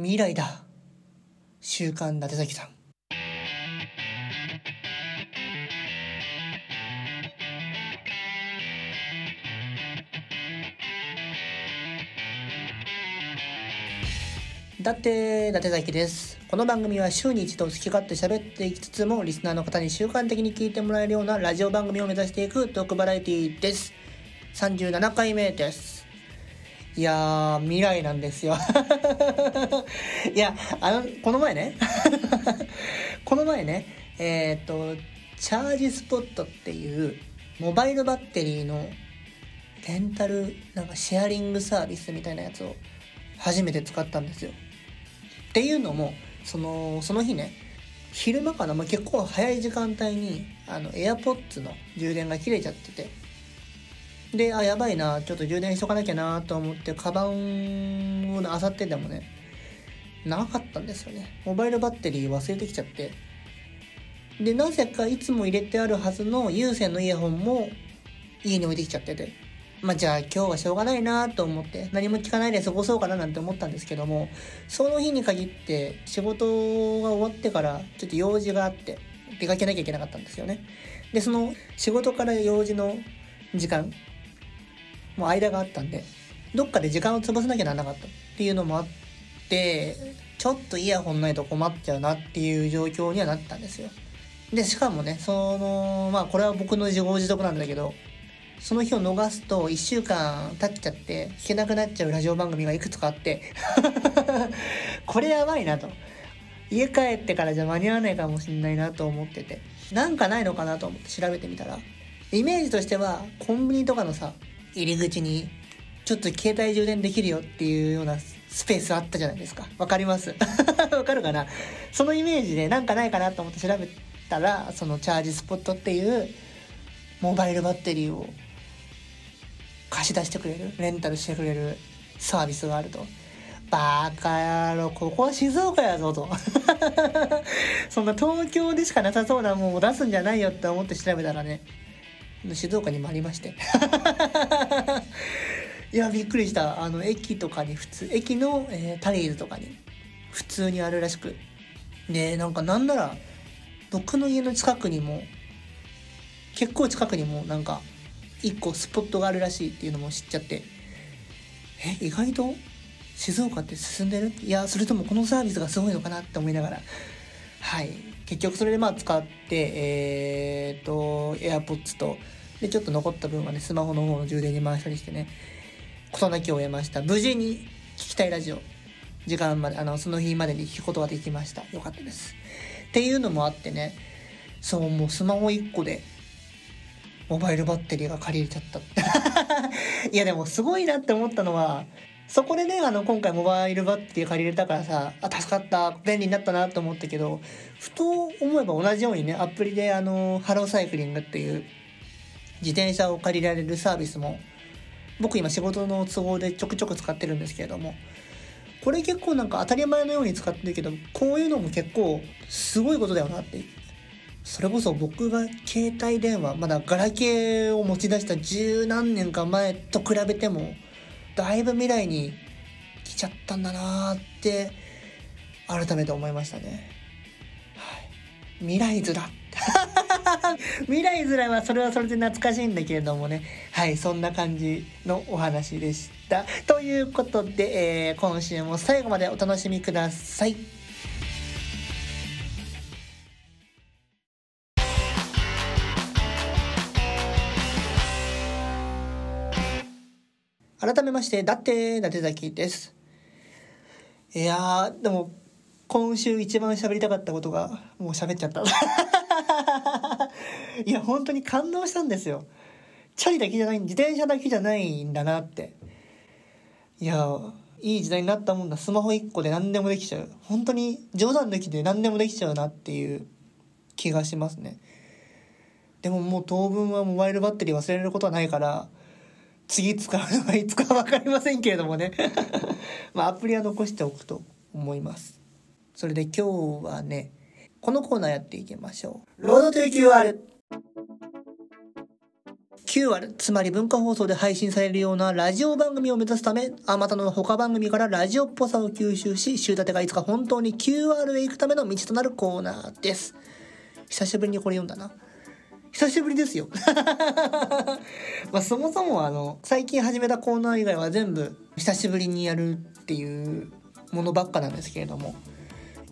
未来だ。週刊伊達崎さん。だって伊達崎です。この番組は週に一度好き勝手喋っていきつつもリスナーの方に習慣的に聞いてもらえるようなラジオ番組を目指していくトークバラエティーです。37回目です。いやー未来なんですよ。いやあのこの前ね。この前ねえっ、とチャージスポットっていうモバイルバッテリーのレンタルなんかシェアリングサービスみたいなやつを初めて使ったんですよ。っていうのもそのその日ね昼間かな、まあ、結構早い時間帯にあの AirPods の充電が切れちゃってて。であやばいなちょっと充電しとかなきゃなと思ってカバンをあさってでもねなかったんですよね。モバイルバッテリー忘れてきちゃって。でなぜかいつも入れてあるはずの有線のイヤホンも家に置いてきちゃってて。まあじゃあ今日はしょうがないなと思って何も聞かないで過ごそうかななんて思ったんですけどもその日に限って仕事が終わってからちょっと用事があって出かけなきゃいけなかったんですよね。でその仕事から用事の時間もう間があったんでどっかで時間を潰さなきゃならなかったっていうのもあってちょっとイヤホンないと困っちゃうなっていう状況にはなったんですよ。でしかもねそのまあこれは僕の自業自得なんだけどその日を逃すと1週間経っちゃって聞けなくなっちゃうラジオ番組がいくつかあって これやばいなと。家帰ってからじゃ間に合わないかもしんないなと思っててなんかないのかなと思って調べてみたらイメージとしてはコンビニとかのさ入り口にちょっと携帯充電できるよっていうようなスペースあったじゃないですかわかります？わかるかな？そのイメージでなんかないかなと思って調べたらそのチャージスポットっていうモバイルバッテリーを貸し出してくれるレンタルしてくれるサービスがあると。バカ野郎、ここは静岡やぞと。そんな東京でしかなさそうなもんを出すんじゃないよって思って調べたらね、静岡にもありまして。いや、びっくりした。あの、駅とかに普通、駅の、えータリーズとかに普通にあるらしく。で、なんかなんなら、僕の家の近くにも、結構近くにもなんか、一個スポットがあるらしいっていうのも知っちゃってえ意外と静岡って進んでる？いやそれともこのサービスがすごいのかなって思いながらはい結局それでまあ使ってえー、と AirPods とでちょっと残った分はねスマホの方の充電に回したりしてね事なきを得ました。無事に聞きたいラジオ時間まであのその日までに聞くことができました。よかったです。っていうのもあってねそうもうスマホ1個でモバイルバッテリーが借りれちゃった。いやでもすごいなって思ったのはそこでねあの今回モバイルバッテリー借りれたからさあ助かった便利になったなと思ったけどふと思えば同じようにねアプリであのハローサイクリングっていう自転車を借りられるサービスも僕今仕事の都合でちょくちょく使ってるんですけれどもこれ結構なんか当たり前のように使ってるけどこういうのも結構すごいことだよなってそれこそ僕が携帯電話まだガラケーを持ち出した十何年か前と比べてもだいぶ未来に来ちゃったんだなーって改めて思いましたね。はい、未来図だ 未来図らはそれはそれで懐かしいんだけれどもねはいそんな感じのお話でした。ということで、えー今週も最後までお楽しみください。改めまして、だって、伊達崎です。いや、でも、今週一番喋りたかったことが、もう喋っちゃった。いや、本当に感動したんですよ。チャリだけじゃない、自転車だけじゃないんだなって。いや、いい時代になったもんだ。スマホ1個で何でもできちゃう。本当に冗談抜きで何でもできちゃうなっていう気がしますね。でももう当分はモバイルバッテリー忘れることはないから、次使うのはいつか分かりませんけれどもね まあアプリは残しておくと思いますそれで今日はねこのコーナーやっていきましょうロードトゥ QR 9割、つまり文化放送で配信されるようなラジオ番組を目指すため、あまたの他番組からラジオっぽさを吸収し、週立てがいつか本当に QR へ行くための道となるコーナーです。久しぶりにこれ読んだな。久しぶりですよ。まあそもそもあの、最近始めたコーナー以外は全部久しぶりにやるっていうものばっかなんですけれども、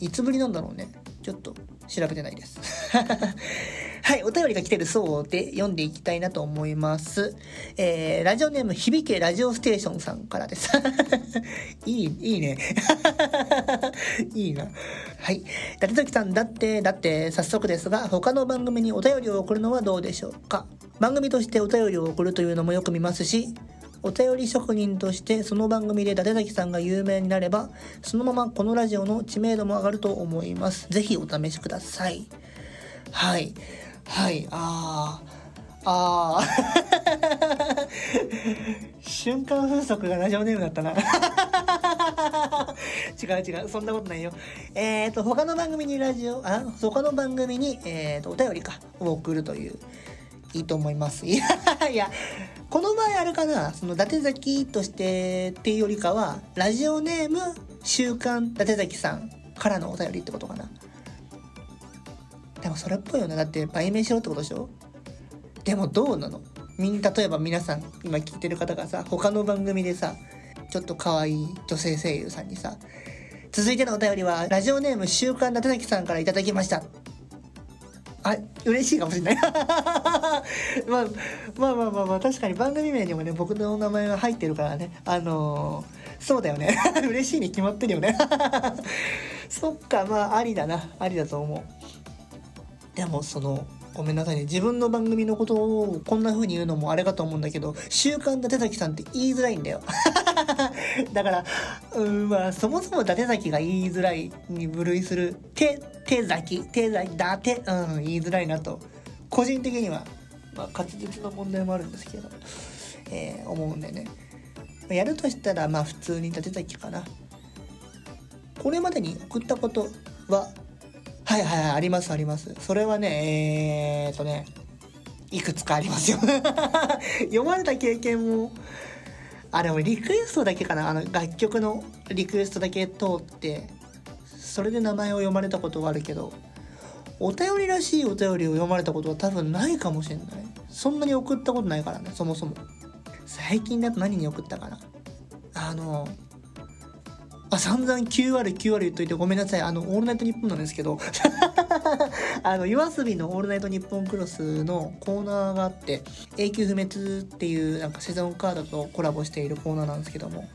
いつぶりなんだろうね。ちょっと調べてないです。はい、お便りが来てるそうで読んでいきたいなと思います。えー、ラジオネーム響けラジオステーションさんからです。いい、いいね。いいな。はい。立崎さん、だって、だって、早速ですが、他の番組にお便りを送るのはどうでしょうか？番組としてお便りを送るというのもよく見ますし、お便り職人としてその番組で伊達崎さんが有名になれば、そのままこのラジオの知名度も上がると思います。ぜひお試しください。はい。はい。あー。あー。瞬間風速がラジオネームだったな。違う違う。そんなことないよ。えっ、と、他の番組にラジオ、あ、他の番組に、えっ、と、お便りか、を送るという、いいと思います。いや、いや、この場合あれかな、その、伊達崎としてっていうよりかは、ラジオネーム、週刊伊達崎さんからのお便りってことかな。でもそれっぽいよね。だって、売名しろってことでしょ？でもどうなの？みん例えば皆さん、今聞いてる方がさ、他の番組でさ、ちょっと可愛い女性声優さんにさ、続いてのお便りは、ラジオネーム週刊伊達崎さんからいただきました。あ、嬉しいかもしれない。まあ、まあまあまあまあ、確かに番組名にもね、僕の名前が入ってるからね。あのーそうだよね。嬉しいに決まってるよね。そっか、まあ、ありだな。ありだと思う。でも、その、ごめんなさいね。自分の番組のことをこんな風に言うのもあれかと思うんだけど、週刊伊達崎さんって言いづらいんだよ。だから、うん、まあ、そもそも伊達崎が言いづらいに部類する、手、手崎、手崎、だて、うん、言いづらいなと、個人的には、まあ、滑舌の問題もあるんですけど、えー思うんでね。やるとしたら、まあ、普通に伊達崎かな。これまでに送ったことは、はいはいはい、ありますあります。それはね、えー、とね、いくつかありますよ。読まれた経験も、あ、でもリクエストだけかな。あの、楽曲のリクエストだけ通って、それで名前を読まれたことはあるけど、お便りらしいお便りを読まれたことは多分ないかもしれない。そんなに送ったことないからね、そもそも。最近だと何に送ったかな。あの、あ、散々 QR、QR 言っといてごめんなさい。あの、オールナイトニッポンなんですけど、あの、夜遊びのオールナイトニッポンクロスのコーナーがあって、永久不滅っていうなんかセゾンカードとコラボしているコーナーなんですけども、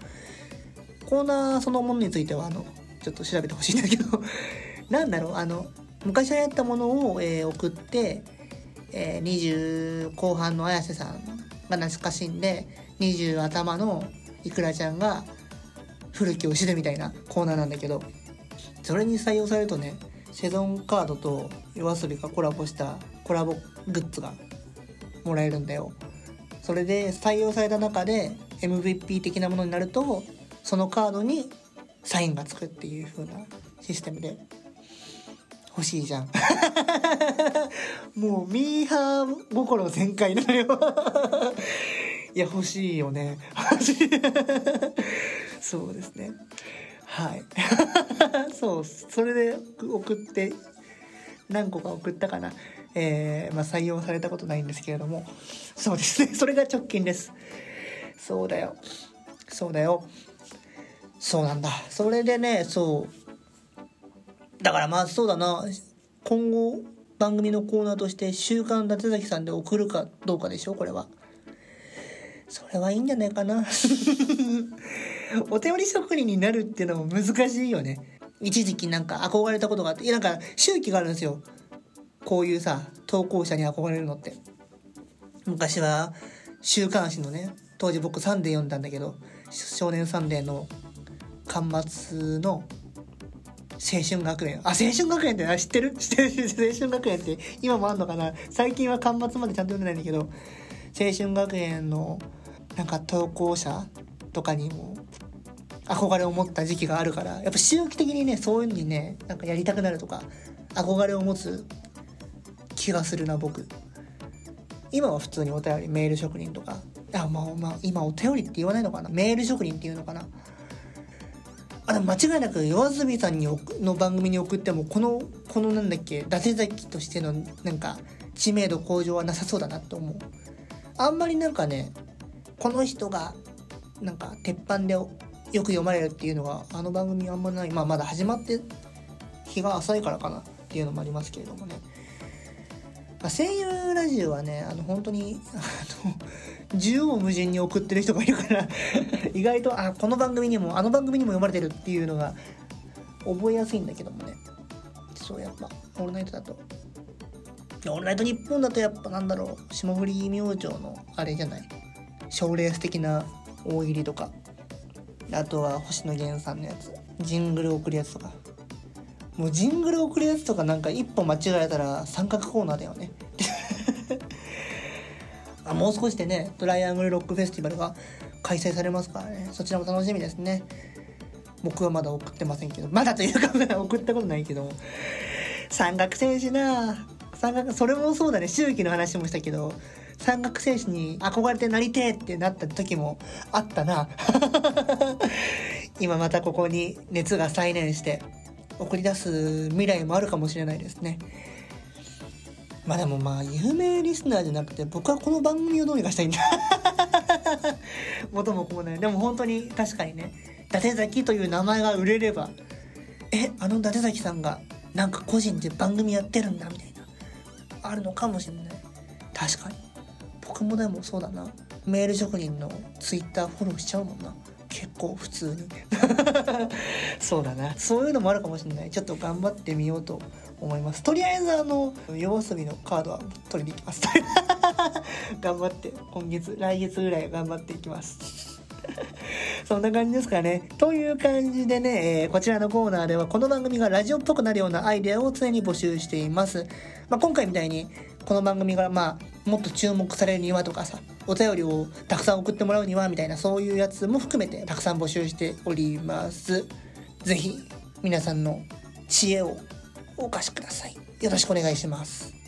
コーナーそのものについては、あの、ちょっと調べてほしいんだけど、なんだろう、あの、昔流行ったものを、えー送って、えー20後半の綾瀬さんが懐かしんで、20頭のいくらちゃんが古きを知るみたいなコーナーなんだけど、それに採用されるとね、セゾンカードと夜遊びがコラボしたコラボグッズがもらえるんだよ。それで採用された中で MVP 的なものになると、そのカードにサインがつくっていう風なシステムで欲しいじゃん。もうミーハー心全開なのよ。いや、欲しいよね。欲しいそうですね。はい。そう、それで送って、何個か送ったかな。えー、まあ採用されたことないんですけれども、そうですね。それが直近です。そうだよ。そうだよ。そうなんだ。それでね、そう。だからまあそうだな。今後、番組のコーナーとして、週刊伊達崎さんで送るかどうかでしょ？これは。それはいいんじゃないかな。お便り職人になるっていうのも難しいよね。一時期なんか憧れたことがあって、いやなんか周期があるんですよ。こういうさ、投稿者に憧れるのって。昔は週刊誌のね、当時僕サンデー読んだんだけど、少年サンデーの巻末の青春学園。あ、青春学園ってあ知ってる？知ってる青春学園って今もあんのかな？最近は巻末までちゃんと読んでないんだけど、青春学園のなんか投稿者とかにも憧れを持った時期があるから、やっぱ周期的にね、そういうのにね、なんかやりたくなるとか、憧れを持つ気がするな、僕。今は普通にお便りメール職人とか。あまあまあ今お便りって言わないのかな？メール職人っていうのかな？間違いなく夜遊びさんにの番組に送ってもこのこのなんだっけ伊達崎としてのなんか知名度向上はなさそうだなと思う。あんまりなんかねこの人がなんか鉄板でよく読まれるっていうのがあの番組あんまない。まあまだ始まって日が浅いからかなっていうのもありますけれどもね、まあ、声優ラジオはねあの本当にあの縦横無尽に送ってる人がいるから意外とあこの番組にもあの番組にも読まれてるっていうのが覚えやすいんだけどもね。そうやっぱ「オールナイト」だと「オールナイトニッポン」だとやっぱなんだろう霜降り明星のあれじゃない？賞レース的な大喜利とか。あとは星野源さんのやつ。ジングル送るやつとか。もうジングル送るやつとかなんか一歩間違えたら三角コーナーだよね。あもう少しでねトライアングルロックフェスティバルが開催されますからね。そちらも楽しみですね。僕はまだ送ってませんけど。まだというか送ったことないけど三角戦士な。三角それもそうだね。周期の話もしたけど。三角戦士に憧れてなりてえってなった時もあったな。今またここに熱が再燃して。送り出す未来もあるかもしれないですね。まあでもまあ有名リスナーじゃなくて僕はこの番組をどうにかしたいんだ。元も子もない。でも本当に確かにね伊達崎という名前が売れればえあの伊達崎さんがなんか個人で番組やってるんだみたいなあるのかもしれない。確かに。僕もでもそうだな。メール職人のツイッターフォローしちゃうもんな。結構普通に。そうだな。そういうのもあるかもしれない。ちょっと頑張ってみようと思います。とりあえずあの夜遊びのカードは取りに行きます。頑張って今月来月ぐらい頑張っていきます。そんな感じですかね。という感じでね、えー、こちらのコーナーではこの番組がラジオっぽくなるようなアイデアを常に募集しています。まあ、今回みたいにこの番組がまあもっと注目されるにはとかさ、お便りをたくさん送ってもらうにはみたいなそういうやつも含めてたくさん募集しております。是非皆さんの知恵をお貸しください。よろしくお願いします。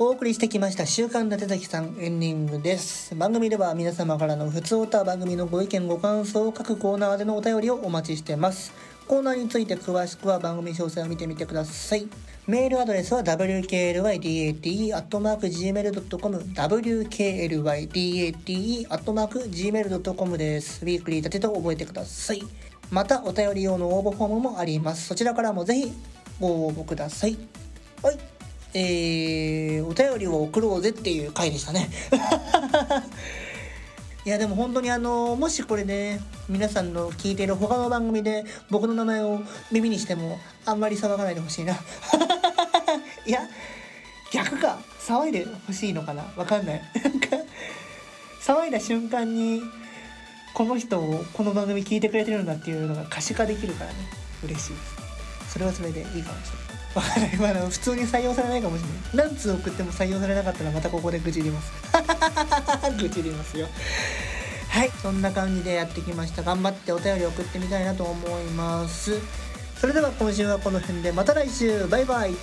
お送りしてきました週刊伊達崎さんエンディングです。番組では皆様からの普通歌番組のご意見ご感想を各コーナーでのお便りをお待ちしてます。コーナーについて詳しくは番組詳細を見てみてください。メールアドレスは wklydate.gmail.com wklydate.gmail.com です。ウィークリー立てと覚えてください。またお便り用の応募フォームもあります。そちらからもぜひご応募ください。はい。えー、お便りを送ろうぜっていう回でしたね。いやでも本当にあのもしこれね皆さんの聞いている他の番組で僕の名前を耳にしてもあんまり騒がないでほしいな。いや逆か騒いでほしいのかな。わかんない。なんか騒いだ瞬間にこの人をこの番組聞いてくれてるんだっていうのが可視化できるからね。嬉しいです。それはそれでいいかもしれない。わかんない。まだ普通に採用されないかもしれない。何通送っても採用されなかったらまたここで愚痴ります。愚痴りますよ。はい。そんな感じでやってきました。頑張ってお便り送ってみたいなと思います。それでは今週はこの辺で。また来週。バイバイ